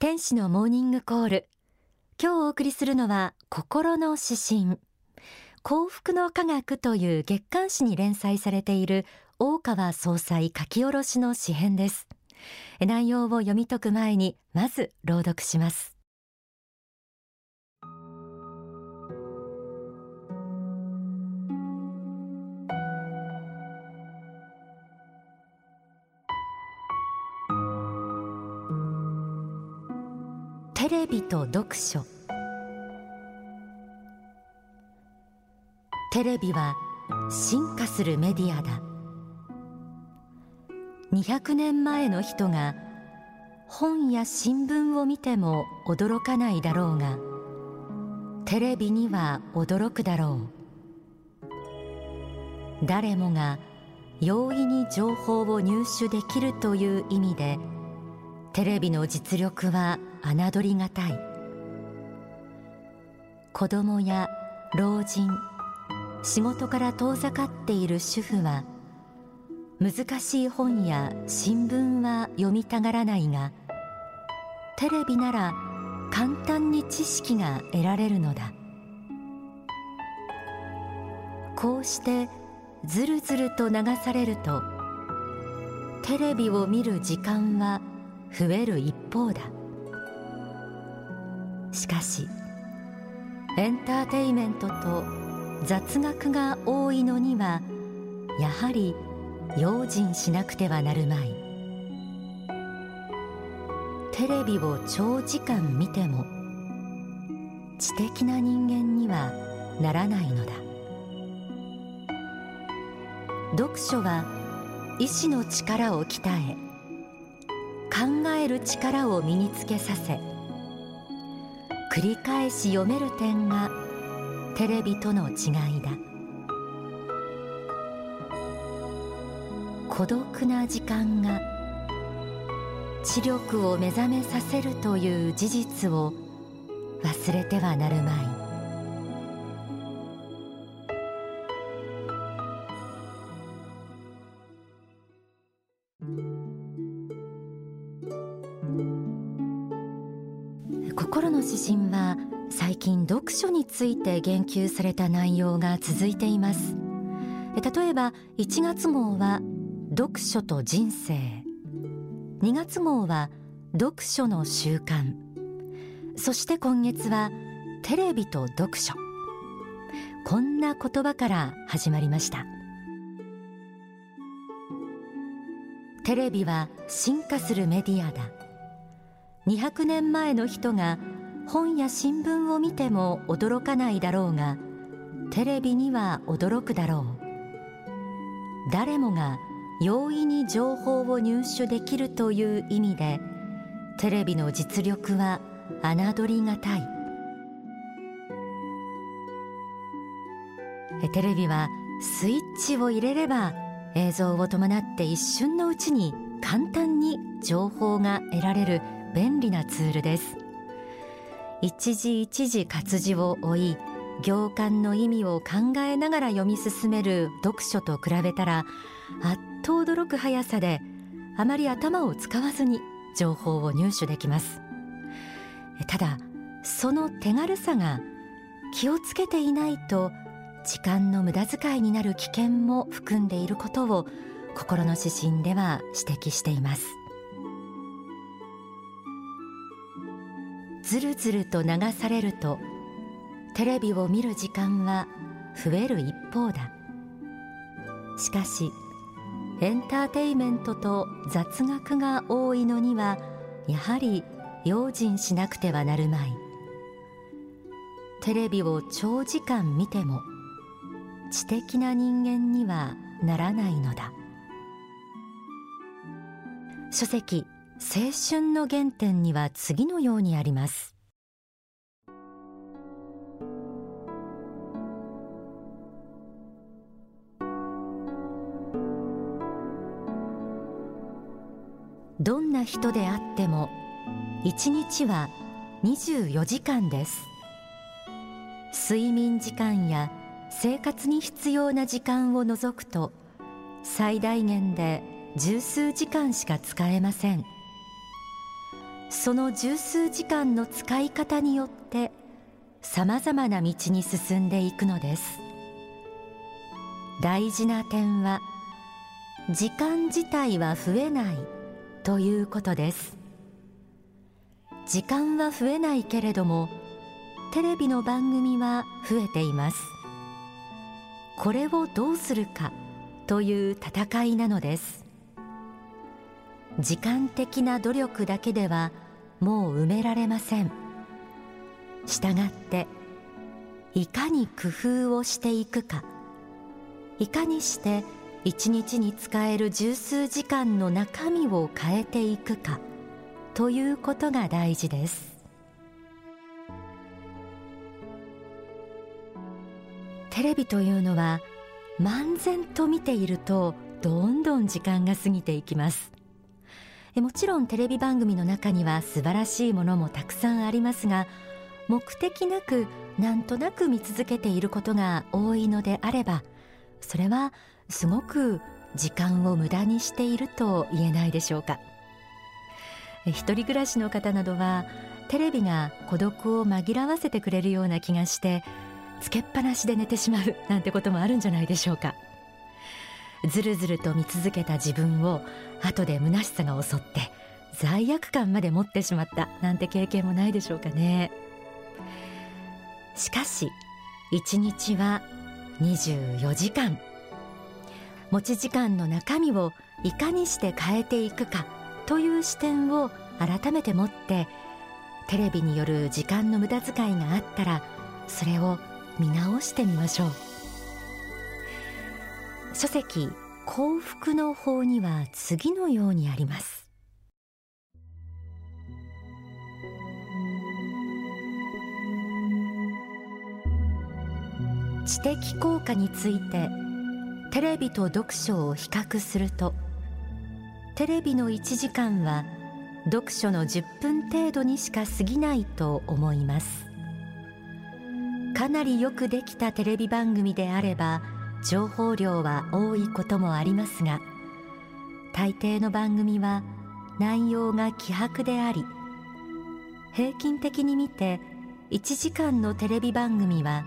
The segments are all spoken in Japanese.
天使のモーニングコール。今日お送りするのは心の指針。幸福の科学という月刊誌に連載されている大川総裁書き下ろしの詩編です。内容を読み解く前にまず朗読します。レビと読書。テレビは進化するメディアだ。200年前の人が本や新聞を見ても驚かないだろうがテレビには驚くだろう。誰もが容易に情報を入手できるという意味でテレビの実力は侮りがたい。子供や老人仕事から遠ざかっている主婦は難しい本や新聞は読みたがらないがテレビなら簡単に知識が得られるのだ。こうしてずるずると流されるとテレビを見る時間は増える一方だ。しかしエンターテイメントと雑学が多いのにはやはり用心しなくてはなるまい。テレビを長時間見ても知的な人間にはならないのだ。読書は意志の力を鍛え考える力を身につけさせ繰り返し読める点がテレビとの違いだ。孤独な時間が知力を目覚めさせるという事実を忘れてはなるまい。近読書について言及された内容が続いています。例えば1月号は読書と人生。2月号は読書の習慣。そして今月はテレビと読書。こんな言葉から始まりました。テレビは進化するメディアだ。200年前の人が本や新聞を見ても驚かないだろうがテレビには驚くだろう。誰もが容易に情報を入手できるという意味でテレビの実力は侮りがたい。テレビはスイッチを入れれば映像を伴って一瞬のうちに簡単に情報が得られる便利なツールです。一時一時活字を追い行間の意味を考えながら読み進める読書と比べたらあっと驚く速さであまり頭を使わずに情報を入手できます。ただその手軽さが気をつけていないと時間の無駄遣いになる危険も含んでいることを心の指針では指摘しています。ずるずると流されるとテレビを見る時間は増える一方だ。しかしエンターテイメントと雑学が多いのにはやはり用心しなくてはなるまい。テレビを長時間見ても知的な人間にはならないのだ。書籍青春の原点には次のようにあります。どんな人であっても一日は24時間です。睡眠時間や生活に必要な時間を除くと最大限で十数時間しか使えません。その十数時間の使い方によってさまざまな道に進んでいくのです。大事な点は時間自体は増えないということです。時間は増えないけれどもテレビの番組は増えています。これをどうするかという戦いなのです。時間的な努力だけではもう埋められません。したがっていかに工夫をしていくか。いかにして一日に使える十数時間の中身を変えていくか。ということが大事です。テレビというのは漫然と見ているとどんどん時間が過ぎていきます。もちろんテレビ番組の中には素晴らしいものもたくさんありますが目的なくなんとなく見続けていることが多いのであればそれはすごく時間を無駄にしていると言えないでしょうか。一人暮らしの方などはテレビが孤独を紛らわせてくれるような気がしてつけっぱなしで寝てしまうなんてこともあるんじゃないでしょうか。ずるずると見続けた自分を後で虚しさが襲って罪悪感まで持ってしまったなんて経験もないでしょうかね。しかし1日は24時間。持ち時間の中身をいかにして変えていくかという視点を改めて持ってテレビによる時間の無駄遣いがあったらそれを見直してみましょう。書籍幸福の法には次のようにあります。知的効果についてテレビと読書を比較するとテレビの1時間は読書の10分程度にしか過ぎないと思います。かなりよくできたテレビ番組であれば情報量は多いこともありますが大抵の番組は内容が希薄であり平均的に見て1時間のテレビ番組は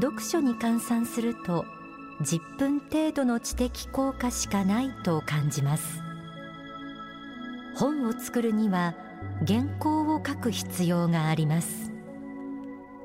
読書に換算すると10分程度の知的効果しかないと感じます。本を作るには原稿を書く必要があります。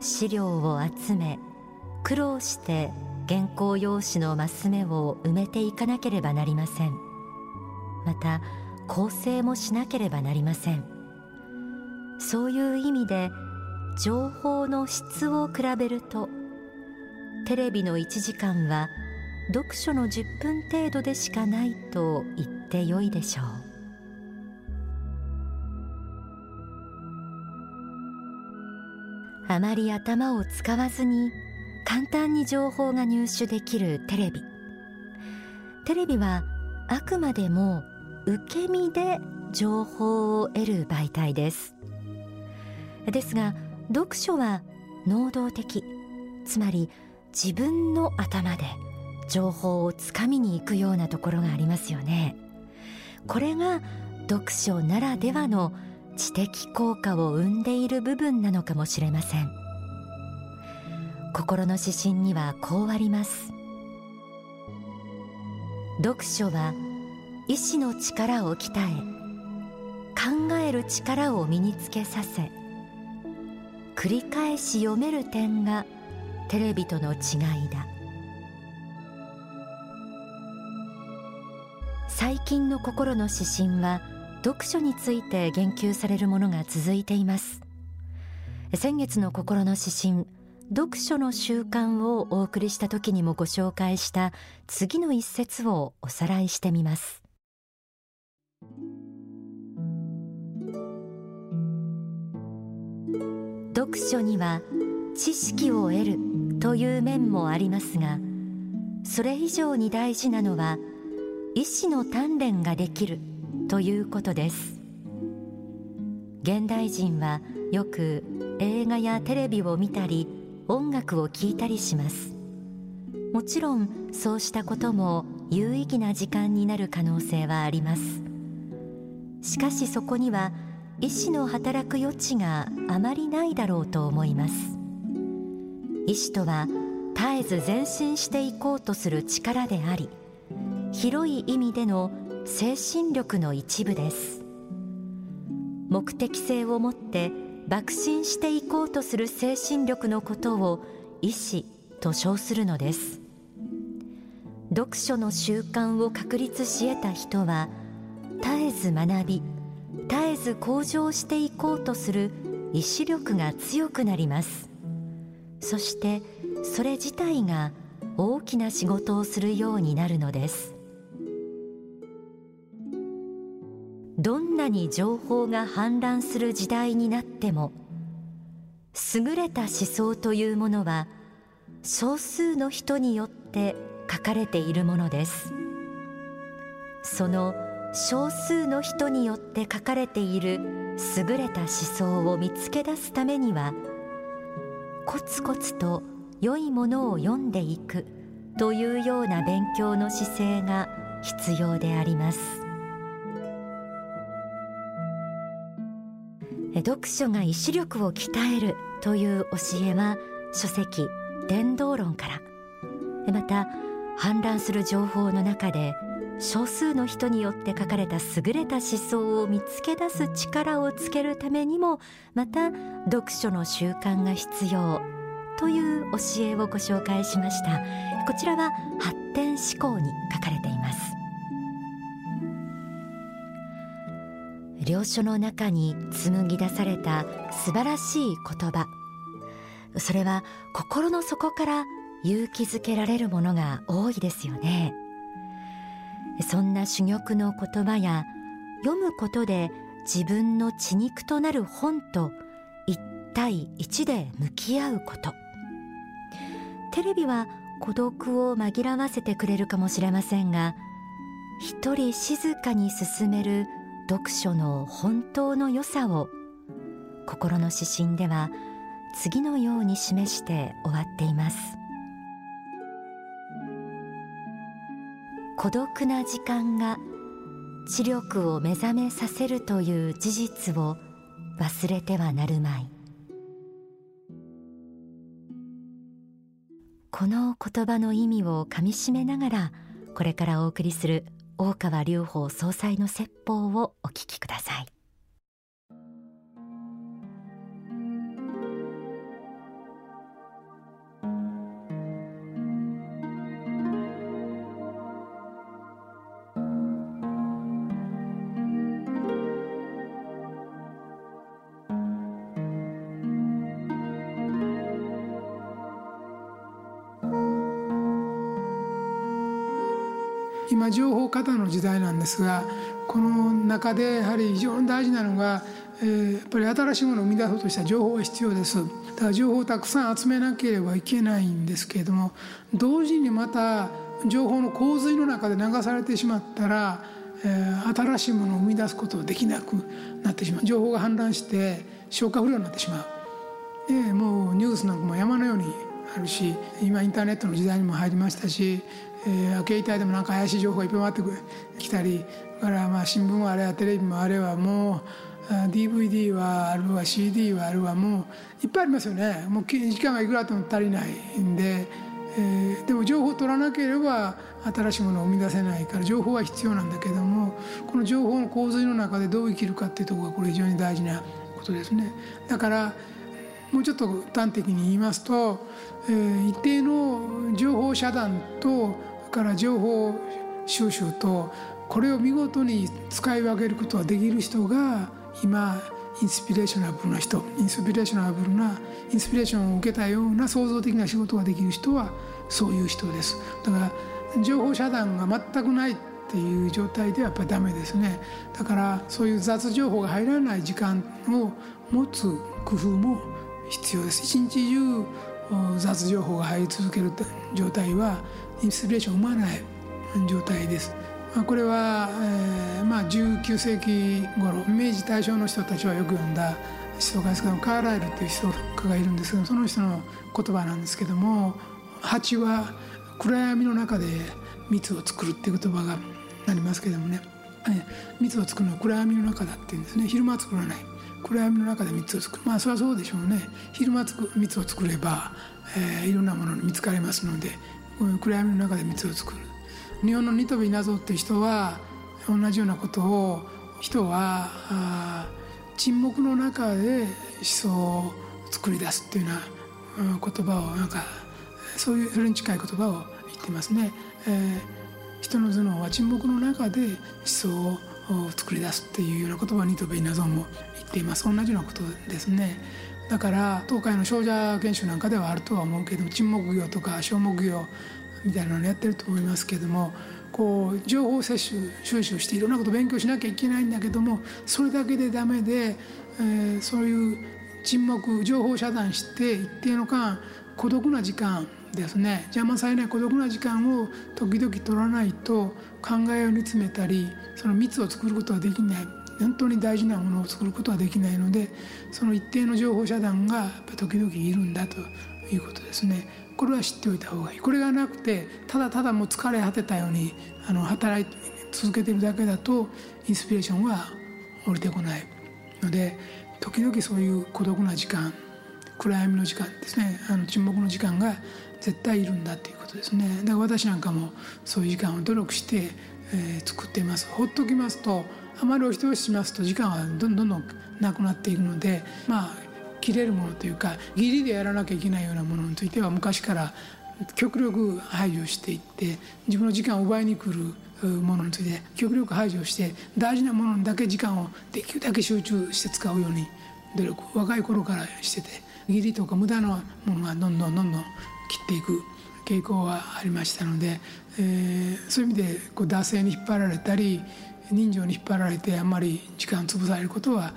資料を集め苦労して原稿用紙のマス目を埋めていかなければなりません。また構成もしなければなりません。そういう意味で情報の質を比べるとテレビの1時間は読書の10分程度でしかないと言ってよいでしょう。あまり頭を使わずに簡単に情報が入手できるテレビ。テレビはあくまでも受け身で情報を得る媒体です。ですが読書は能動的。つまり自分の頭で情報をつかみに行くようなところがありますよね。これが読書ならではの知的効果を生んでいる部分なのかもしれません。心の指針にはこうあります。読書は意志の力を鍛え考える力を身につけさせ繰り返し読める点がテレビとの違いだ。最近の心の指針は読書について言及されるものが続いています。先月の心の指針読書の習慣をお送りした時にもご紹介した次の一節をおさらいしてみます。読書には知識を得るという面もありますがそれ以上に大事なのは意志の鍛錬ができるということです。現代人はよく映画やテレビを見たり音楽を聴いたりします。もちろんそうしたことも有意義な時間になる可能性はあります。しかしそこには意志の働く余地があまりないだろうと思います。意志とは絶えず前進していこうとする力であり広い意味での精神力の一部です。目的性を持って爆心していこうとする精神力のことを意志と称するのです。読書の習慣を確立し得た人は絶えず学び絶えず向上していこうとする意志力が強くなります。そしてそれ自体が大きな仕事をするようになるのです。に情報が氾濫する時代になっても優れた思想というものは少数の人によって書かれているものです。その少数の人によって書かれている優れた思想を見つけ出すためにはコツコツと良いものを読んでいくというような勉強の姿勢が必要であります。読書が意志力を鍛えるという教えは書籍伝道論から。また氾濫する情報の中で少数の人によって書かれた優れた思想を見つけ出す力をつけるためにもまた読書の習慣が必要という教えをご紹介しました。こちらは発展思考に書かれています。領書の中に紡ぎ出された素晴らしい言葉。それは心の底から勇気づけられるものが多いですよね。そんな珠玉の言葉や読むことで自分の血肉となる本と一対一で向き合うこと。テレビは孤独を紛らわせてくれるかもしれませんが一人静かに進める読書の本当の良さを心の指針では次のように示して終わっています。孤独な時間が知力を目覚めさせるという事実を忘れてはなるまい。この言葉の意味をかみしめながらこれからお送りする大川隆法総裁の説法をお聞きください。今情報過多の時代なんですがこの中でやはり非常に大事なのが、えー、やっぱり新しいものを生み出そうとした情報が必要です。だから情報をたくさん集めなければいけないんですけれども同時にまた情報の洪水の中で流されてしまったら、えー、新しいものを生み出すことができなくなってしまう。情報が氾濫して消化不良になってしまう。でもうニュースなんかも山のようにあるし今インターネットの時代にも入りましたしえー、携帯でもなんか怪しい情報がいっぱい回ってきたりだからまあ新聞もあれはテレビもあれはもう DVD はあるわ CD はあるわもういっぱいありますよね。もう時間がいくらあっても足りないんで、えー、でも情報を取らなければ新しいものを生み出せないから情報は必要なんだけどもこの情報の洪水の中でどう生きるかっていうところがこれ非常に大事なことですね。だからもうちょっと端的に言いますと、えー、一定の情報遮断とから情報収集とこれを見事に使い分けることができる人が今インスピレーショナブルな人インスピレーショナブルなインスピレーションを受けたような創造的な仕事ができる人はそういう人です。だから情報遮断が全くないっていう状態ではやっぱりダメですねだからそういう雑情報が入らない時間を持つ工夫も必要です。一日中雑情報が入り続ける状態はインスピレーションを生まない状態です。これは、えーまあ、19世紀頃明治大正の人たちはよく読んだ思想家ですけどカーライルという思想家がいるんですけどその人の言葉なんですけども蜂は暗闇の中で蜜を作るっていう言葉がありますけどもね。蜜を作るのは暗闇の中だっていうんですね。昼間作らない。暗闇の中で蜜を作る。まあそれはそうでしょうね。昼間蜜を作れば、えー、いろんなものに見つかりますので暗闇の中で蜜を作る。日本のニトビナゾっていう人は同じようなことを人は沈黙の中で思想を作り出すっていうような言葉をなんかそういうそれに近い言葉を言ってますね。えー、人の頭脳は沈黙の中で思想を作り出すっていうような言葉にトベイナゾも言っています。同じようなことですね。だから東海の少女研修なんかではあるとは思うけど沈黙業とか小目業みたいなのやってると思いますけどもこう情報摂取収集していろんなこと勉強しなきゃいけないんだけどもそれだけでダメで、えー、そういう沈黙情報遮断して一定の間孤独な時間ですね。邪魔されない孤独な時間を時々取らないと考えを煮詰めたりその密を作ることはできない。本当に大事なものを作ることはできないのでその一定の情報遮断が時々いるんだということですね。これは知っておいた方がいい。これがなくてただただもう疲れ果てたようにあの働い続けてるだけだとインスピレーションは降りてこない。ので時々そういう孤独な時間暗闇の時間ですね。あの沈黙の時間が絶対いるんだっていうことですね。だから私なんかもそういう時間を努力して、えー、作っています。ほっときますとあまりお人よししますと時間はどんどんどんなくなっていくのでまあ切れるものというか義理でやらなきゃいけないようなものについては昔から極力排除していって自分の時間を奪いに来るものについて極力排除して大事なものにだけ時間をできるだけ集中して使うように努力若い頃からしてて義理とか無駄なものがどんどんどんどん切っていく傾向はありましたので、えー、そういう意味でこう惰性に引っ張られたり人情に引っ張られてあんまり時間潰されることは、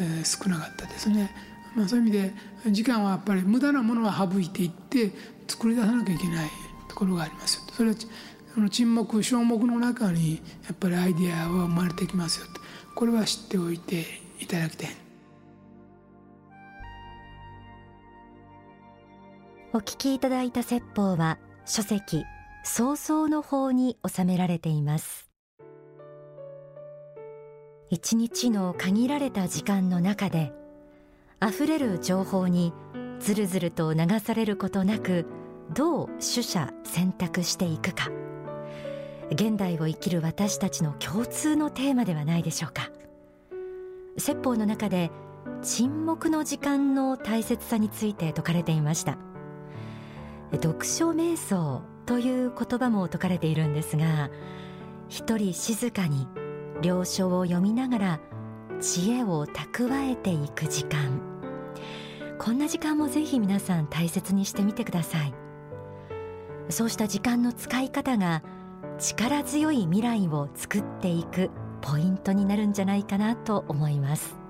えー、少なかったですね。まあ、そういう意味で時間はやっぱり無駄なものは省いていって作り出さなきゃいけないところがありますよそれはその沈黙小黙の中にやっぱりアイディアは生まれてきますよこれは知っておいていただきたい。お聞きいただいた説法は書籍創造の法に収められています一日の限られた時間の中で溢れる情報にずるずると流されることなくどう取捨選択していくか。現代を生きる私たちの共通のテーマではないでしょうか。説法の中で沈黙の時間の大切さについて説かれていました。読書瞑想という言葉も説かれているんですが一人静かに了書を読みながら知恵を蓄えていく時間。こんな時間もぜひ皆さん大切にしてみてください。そうした時間の使い方が力強い未来を作っていくポイントになるんじゃないかなと思います。